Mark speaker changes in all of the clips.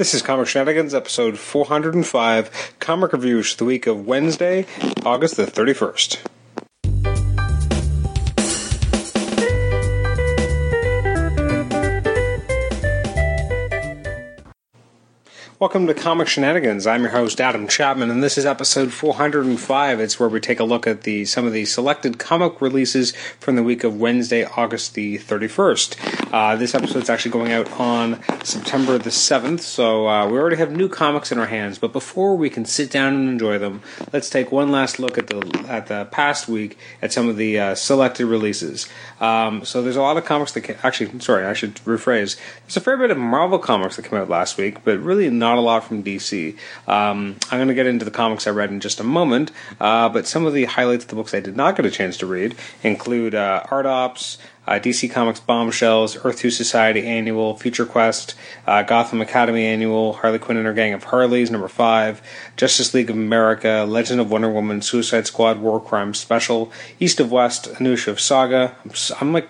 Speaker 1: This is Comic Shenanigans, episode 405, comic reviews for the week of Wednesday, August the 31st. Welcome to Comic Shenanigans. I'm your host Adam Chapman, and this is episode 405. It's where we take a look at the some of the selected comic releases from the week of Wednesday, August the 31st. Uh, this episode's actually going out on September the 7th, so uh, we already have new comics in our hands. But before we can sit down and enjoy them, let's take one last look at the at the past week at some of the uh, selected releases. Um, so there's a lot of comics that actually, sorry, I should rephrase. There's a fair bit of Marvel comics that came out last week, but really not not a lot from DC. Um, I'm going to get into the comics I read in just a moment, uh, but some of the highlights of the books I did not get a chance to read include uh, Art Ops, uh, DC Comics Bombshells, Earth 2 Society Annual, Future Quest, uh, Gotham Academy Annual, Harley Quinn and her Gang of Harleys, number 5, Justice League of America, Legend of Wonder Woman, Suicide Squad War Crime Special, East of West, Anush of Saga. I'm, I'm like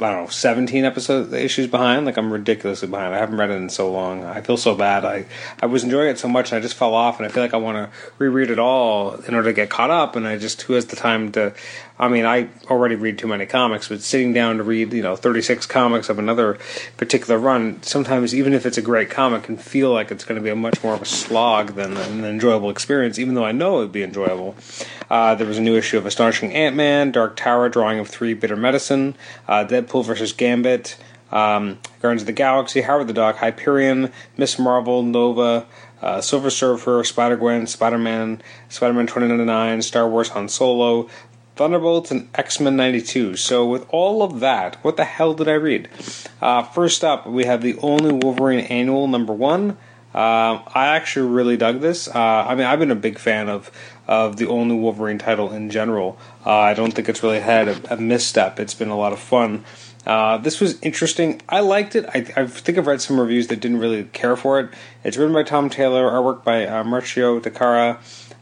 Speaker 1: I don't know, 17 episode issues behind. Like I'm ridiculously behind. I haven't read it in so long. I feel so bad. I I was enjoying it so much, and I just fell off. And I feel like I want to reread it all in order to get caught up. And I just who has the time to I mean, I already read too many comics, but sitting down to read, you know, 36 comics of another particular run, sometimes even if it's a great comic, can feel like it's going to be a much more of a slog than an enjoyable experience, even though I know it would be enjoyable. Uh, there was a new issue of Astonishing Ant-Man, Dark Tower, drawing of three Bitter Medicine, uh, Deadpool versus Gambit, um, Guardians of the Galaxy, Howard the Duck, Hyperion, Miss Marvel, Nova, uh, Silver Surfer, Spider Gwen, Spider Man, Spider Man 2099, Star Wars Han Solo, Thunderbolts, and X Men 92. So, with all of that, what the hell did I read? Uh, first up, we have the All New Wolverine annual number one. Uh, I actually really dug this. Uh, I mean, I've been a big fan of of the All New Wolverine title in general. Uh, I don't think it's really had a, a, misstep. It's been a lot of fun. Uh, this was interesting. I liked it. I, I, think I've read some reviews that didn't really care for it. It's written by Tom Taylor, artwork by uh, Marcio Takara.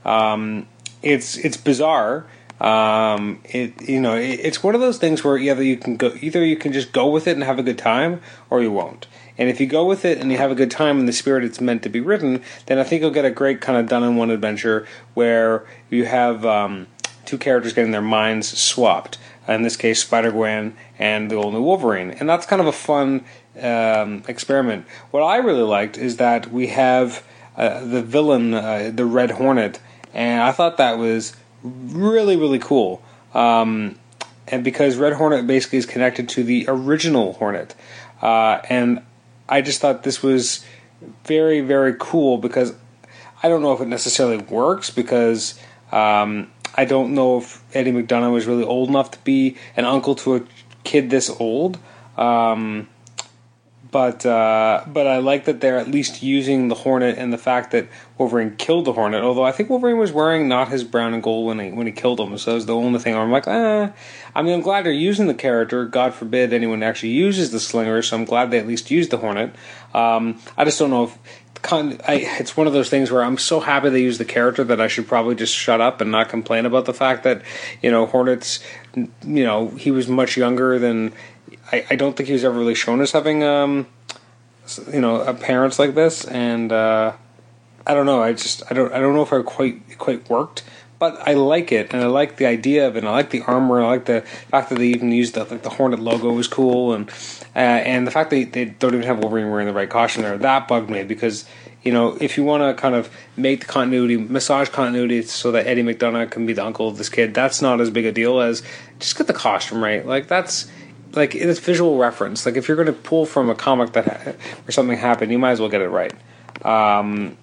Speaker 1: Um, it's it's bizarre um, it you know it, it's one of those things where either you can go either you can just go with it and have a good time or you won't. And if you go with it and you have a good time in the spirit it's meant to be written, then I think you'll get a great kind of done in one adventure where you have um, two characters getting their minds swapped. In this case, Spider Gwen and the All New Wolverine, and that's kind of a fun um, experiment. What I really liked is that we have uh, the villain, uh, the Red Hornet, and I thought that was really really cool. Um, and because Red Hornet basically is connected to the original Hornet, uh, and I just thought this was very very cool because I don't know if it necessarily works because um, I don't know if Eddie McDonough was really old enough to be an uncle to a kid this old. Um, but uh, but I like that they're at least using the Hornet and the fact that Wolverine killed the Hornet. Although I think Wolverine was wearing not his brown and gold when he when he killed him, so that was the only thing I'm like, eh. I mean, I'm glad they're using the character. God forbid anyone actually uses the Slinger, so I'm glad they at least used the Hornet. Um, I just don't know if I, it's one of those things where I'm so happy they use the character that I should probably just shut up and not complain about the fact that you know Hornets, you know, he was much younger than I, I don't think he was ever really shown as having um, you know parents like this, and uh, I don't know. I just I don't I don't know if I quite quite worked, but I like it, and I like the idea of it. And I like the armor. I like the fact that they even used the like the Hornet logo was cool, and uh, and the fact that they don't even have Wolverine wearing the right costume there that bugged me because you know if you want to kind of make the continuity massage continuity so that Eddie McDonough can be the uncle of this kid, that's not as big a deal as just get the costume right. Like that's like it's visual reference. Like if you're going to pull from a comic that ha- where something happened, you might as well get it right. Um,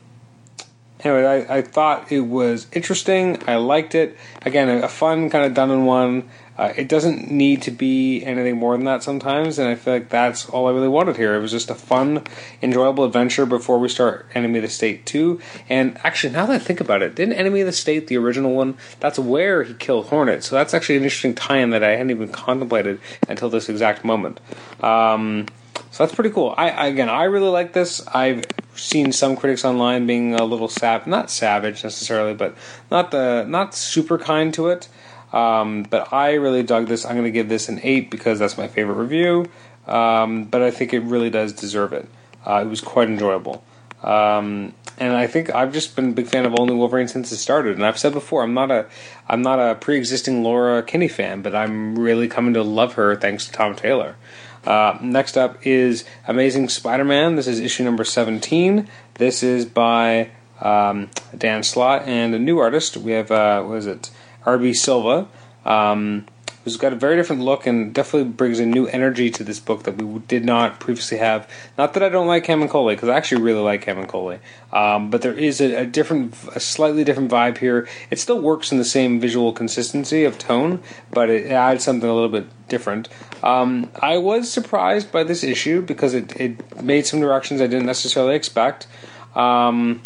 Speaker 1: anyway, I, I, thought it was interesting. I liked it. Again, a, a fun kind of done in one. Uh, it doesn't need to be anything more than that sometimes, and I feel like that's all I really wanted here. It was just a fun, enjoyable adventure before we start Enemy of the State 2. And actually, now that I think about it, didn't Enemy of the State, the original one, that's where he killed Hornet. So that's actually an interesting tie in that I hadn't even contemplated until this exact moment. Um, so that's pretty cool. I again, I really like this. I've seen some critics online being a little sav not savage necessarily, but not the not super kind to it. Um, but I really dug this. I'm going to give this an 8 because that's my favorite review. Um, but I think it really does deserve it. Uh, it was quite enjoyable. Um, and I think I've just been a big fan of All New Wolverine since it started. And I've said before, I'm not a I'm not a pre-existing Laura Kinney fan, but I'm really coming to love her thanks to Tom Taylor. Uh, next up is Amazing Spider-Man. This is issue number 17. This is by um, Dan Slott and a new artist. We have uh, what is it, R.B. Silva. Um, who's got a very different look and definitely brings a new energy to this book that we did not previously have. Not that I don't like Camuncoli, because I actually really like Camuncoli, um, but there is a, a, different, a slightly different vibe here. It still works in the same visual consistency of tone, but it adds something a little bit different. Um, I was surprised by this issue because it, it made some directions I didn't necessarily expect. Um,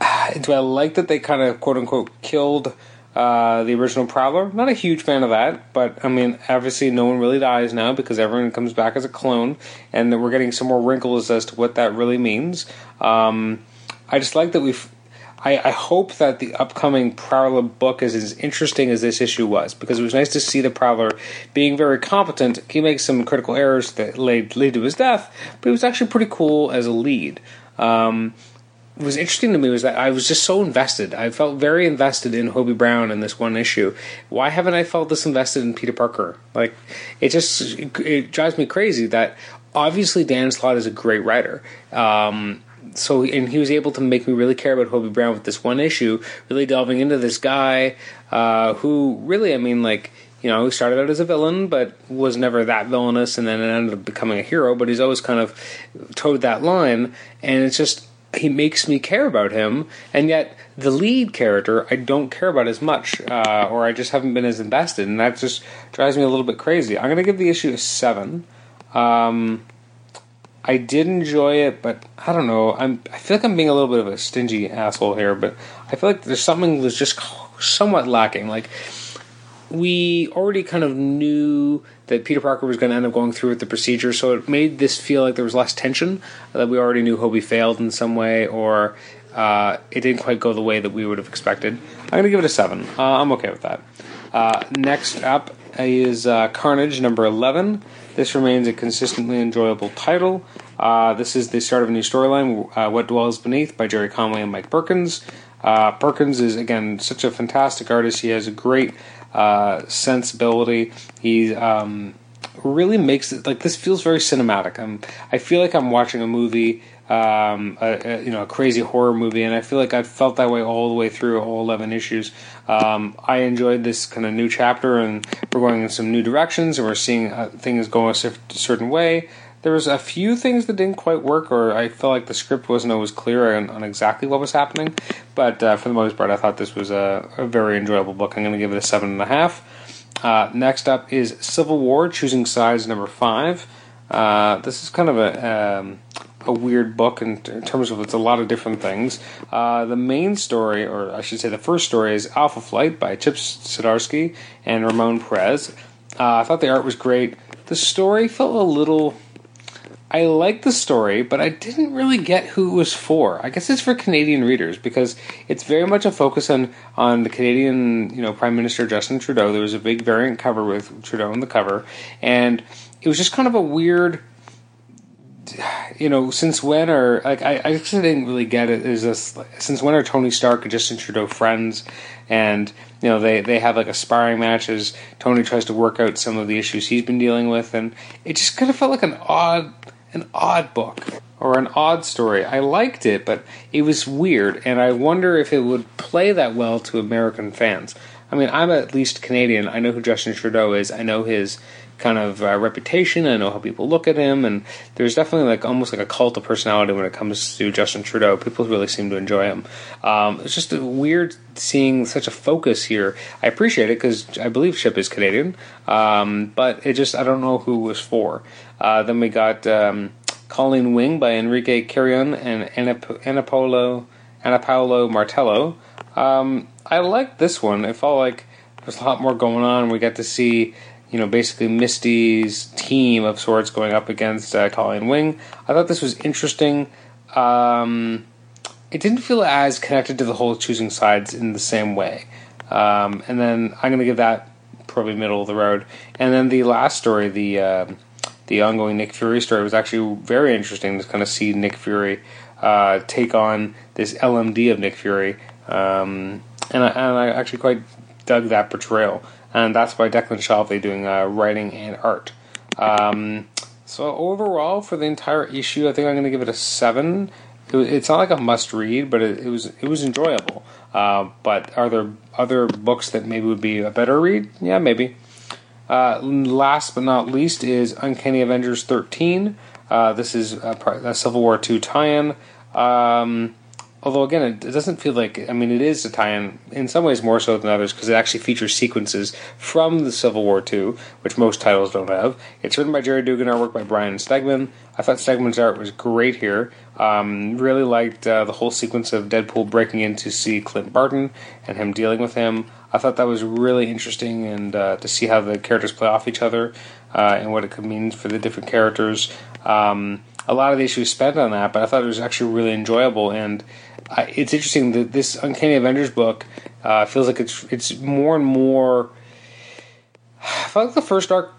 Speaker 1: do I like that they kind of quote unquote killed uh, the original Prowler. Not a huge fan of that, but I mean, obviously, no one really dies now because everyone comes back as a clone, and we're getting some more wrinkles as to what that really means. Um, I just like that we've. I, I, hope that the upcoming Prowler book is as interesting as this issue was because it was nice to see the Prowler being very competent. He makes some critical errors that lead, lead to his death, but he was actually pretty cool as a lead. Um, was interesting to me was that I was just so invested. I felt very invested in Hobie Brown in this one issue. Why haven't I felt this invested in Peter Parker? Like, it just it, drives me crazy that obviously Dan Slott is a great writer. Um, so and he was able to make me really care about Hobie Brown with this one issue, really delving into this guy uh, who really, I mean, like you know, he started out as a villain, but was never that villainous, and then it ended up becoming a hero. But he's always kind of towed that line, and it's just he makes me care about him, and yet the lead character I don't care about as much, uh, or I just haven't been as invested, and that just drives me a little bit crazy. I'm to give the issue a seven. Um, I did enjoy it, but I don't know. I'm I feel like I'm being a little bit of a stingy asshole here, but I feel like there's something was just somewhat lacking. Like we already kind of knew that Peter Parker was going to end up going through with the procedure, so it made this feel like there was less tension. That we already knew Hobie failed in some way, or uh, it didn't quite go the way that we would have expected. I'm going to give it a seven. Uh, I'm okay with that. Uh, next up is uh, Carnage number 11. This remains a consistently enjoyable title. Uh, this is the start of a new storyline, uh, What Dwells Beneath by Gerry Conway and Mike Perkins. Perkins is, again, such a fantastic artist. He has a great uh, sensibility. He um, really makes it like this feels very cinematic. I'm, I feel like I'm watching a movie, um, a, a, you know, a crazy horror movie, and I feel like I felt that way all the way through all eleven issues. Um, I enjoyed this kind of new chapter, and we're going in some new directions, and we're seeing uh, things go a certain way there was a few things that didn't quite work, or I felt like the script wasn't always clear on, on exactly what was happening. But uh, for the most part, I thought this was a, a very enjoyable book. I'm going to give it a seven and a half. Uh, next up is Civil War: Choosing Sides, number five. Uh, this is kind of a um, a weird book in, in, terms of it's a lot of different things. Uh, the main story, or I should say, the first story is Alpha Flight by Chip Zdarsky and Ramon Perez. Uh, I thought the art was great. The story felt a little I liked the story, but I didn't really get who it was for. I guess it's for Canadian readers because it's very much a focus on on the Canadian, you know, Prime Minister Justin Trudeau. There was a big variant cover with Trudeau on the cover, and it was just kind of a weird. You know, since when are like I, I actually didn't really get it. Is this since when are Tony Stark and Justin Trudeau friends? And you know they they have like a sparring match as Tony tries to work out some of the issues he's been dealing with, and it just kind of felt like an odd an odd book or an odd story. I liked it, but it was weird, and I wonder if it would play that well to American fans. I mean, I'm at least Canadian. I know who Justin Trudeau is. I know his kind of uh, reputation. I know how people look at him, and there's definitely like almost like a cult of personality when it comes to Justin Trudeau. People really seem to enjoy him. Um, it's just weird seeing such a focus here. I appreciate it because I believe Chip is Canadian, um, but it just I don't know who it was for. Uh, then we got um, Colleen Wing by Enrique Carrion and Anap- Anapolo Anapaulo Martello. Um, I liked this one. It felt like there's a lot more going on. We got to see you know, basically Misty's team of sorts going up against uh, Colleen Wing. I thought this was interesting. Um, it didn't feel as connected to the whole choosing sides in the same way. Um, and then I'm going to give that probably middle of the road. And then the last story, the uh, the ongoing Nick Fury story was actually very interesting to kind of see Nick Fury uh, take on this LMD of Nick Fury, um, and, I, and I actually quite dug that portrayal, and that's by Declan Shalvey doing uh, writing and art. Um, so overall, for the entire issue, I think I'm going to give it a seven. It, it's not like a must read, but it, it was it was enjoyable. Uh, but are there other books that maybe would be a better read? Yeah, maybe. Uh, last but not least is Uncanny Avengers 13. Uh, this is a, a, Civil War 2 tie-in. Um, although again, it, it, doesn't feel like. I mean, it is a tie-in in some ways more so than others because it actually features sequences from the Civil War 2, which most titles don't have. It's written by Gerry Duggan, artwork by Ryan Stegman. I thought Stegman's art was great here. Um, really liked uh, the whole sequence of Deadpool breaking in to see Clint Barton and him dealing with him. I thought that was really interesting and uh, to see how the characters play off each other uh, and what it could mean for the different characters. Um, a lot of the issues spent on that, but I thought it was actually really enjoyable. And I, it's interesting that this Uncanny Avengers book uh, feels like it's it's more and more I felt the first arc.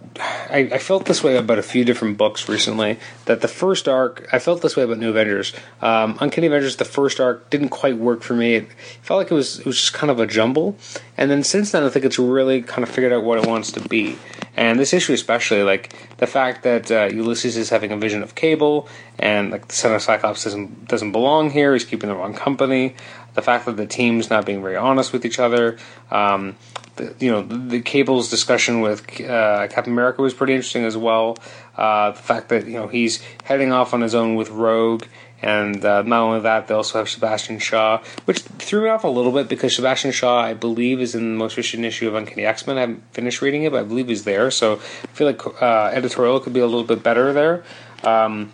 Speaker 1: I, I, felt this way about a few different books recently. That the first arc, I felt this way about New Avengers. Um, Uncanny Avengers, the first arc didn't quite work for me. It felt like it was it was just kind of a jumble. And then since then, I think it's really kind of figured out what it wants to be. And this issue, especially, like the fact that uh, Ulysses is having a vision of Cable, and like the Son of Cyclops doesn't doesn't belong here. He's keeping the wrong company. The fact that the team's not being very honest with each other. Um, the, you know, the, the Cable's discussion with uh, Captain America was pretty interesting as well. Uh, the fact that you know he's heading off on his own with Rogue, and uh, not only that, they also have Sebastian Shaw, which threw me off a little bit because Sebastian Shaw, I believe, is in the most recent issue of Uncanny X Men. I haven't finished reading it, but I believe he's there. So I feel like uh, editorial could be a little bit better there. Um,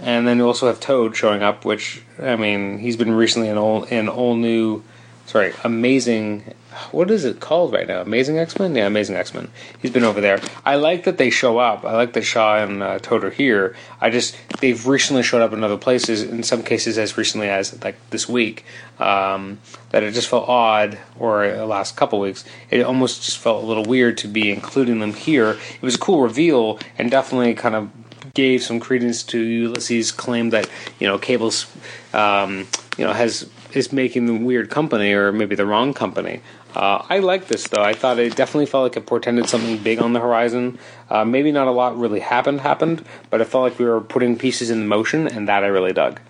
Speaker 1: and then you also have Toad showing up, which I mean, he's been recently in all in all new, sorry, amazing what is it called right now? Amazing X Men? Yeah, Amazing X Men. He's been over there. I like that they show up. I like that Shaw and uh, Toad are here. I just they've recently showed up in other places. In some cases, as recently as like this week, um, that it just felt odd. Or the last couple weeks, it almost just felt a little weird to be including them here. It was a cool reveal and definitely kind of gave some credence to Ulysses' claim that you know Cable's um, you know has is making the weird company or maybe the wrong company. Uh, I like this though. I thought it definitely felt like it portended something big on the horizon. Uh, maybe not a lot really happened happened, but it felt like we were putting pieces in motion, and that I really dug.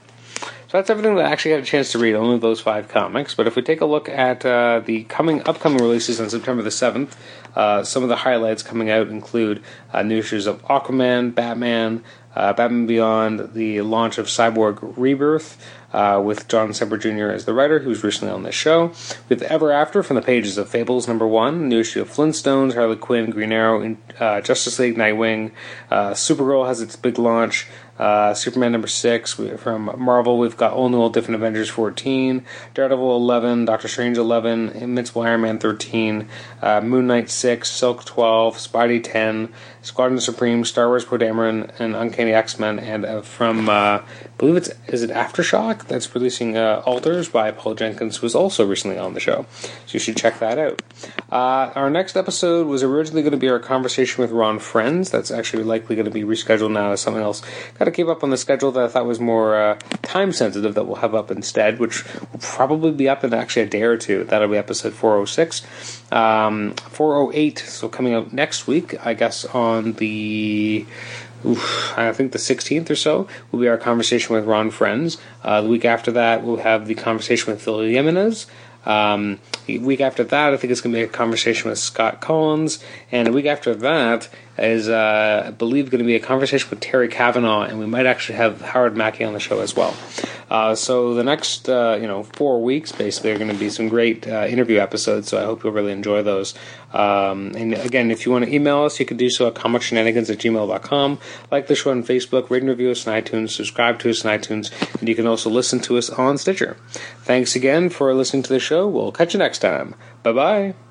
Speaker 1: So that's everything that I actually had a chance to read. Only those five comics. But if we take a look at uh, the coming upcoming releases on September the seventh, uh, some of the highlights coming out include uh, new issues of Aquaman, Batman, uh, Batman Beyond, the launch of Cyborg Rebirth, uh, with John Semper Jr. as the writer, who's recently on this show. With Ever After from the pages of Fables number one, new issue of Flintstones, Harley Quinn, Green Arrow, uh, Justice League, Nightwing. Uh, Supergirl has its big launch. Uh, Superman number six from Marvel. We've got all new, all different Avengers 14, Daredevil 11, Doctor Strange 11, Invincible Iron Man 13, uh, Moon Knight 6, Silk 12, Spidey 10, Squadron Supreme, Star Wars Poe Dameron, and Uncanny X Men. And uh, from, uh, I believe it's, is it Aftershock that's releasing uh, Alters by Paul Jenkins, who was also recently on the show. So you should check that out. Uh, our next episode was originally going to be our conversation with Ron Frenz. That's actually likely going to be rescheduled now as something else. Got to keep up on the schedule that I thought was more uh, time sensitive that we'll have up instead, which will probably be up in actually a day or two. That'll be episode 406. Um, 408, so coming out next week, I guess on the Oof, I think the 16th or so will be our conversation with Ron Frenz. Uh, the week after that, we'll have the conversation with Phil Jimenez. Um, the week after that, I think it's going to be a conversation with Scott Kolins. And a week after that, is, uh, I believe, going to be a conversation with Terry Kavanagh, and we might actually have Howard Mackie on the show as well. Uh, so the next, uh, you know, four weeks basically are going to be some great uh, interview episodes. So I hope you'll really enjoy those. Um, and again, if you want to email us, you can do so at comicshenanigans at gmail.com. Like the show on Facebook, rate and review us on iTunes, subscribe to us on iTunes, and you can also listen to us on Stitcher. Thanks again for listening to the show. We'll catch you next time. Bye bye.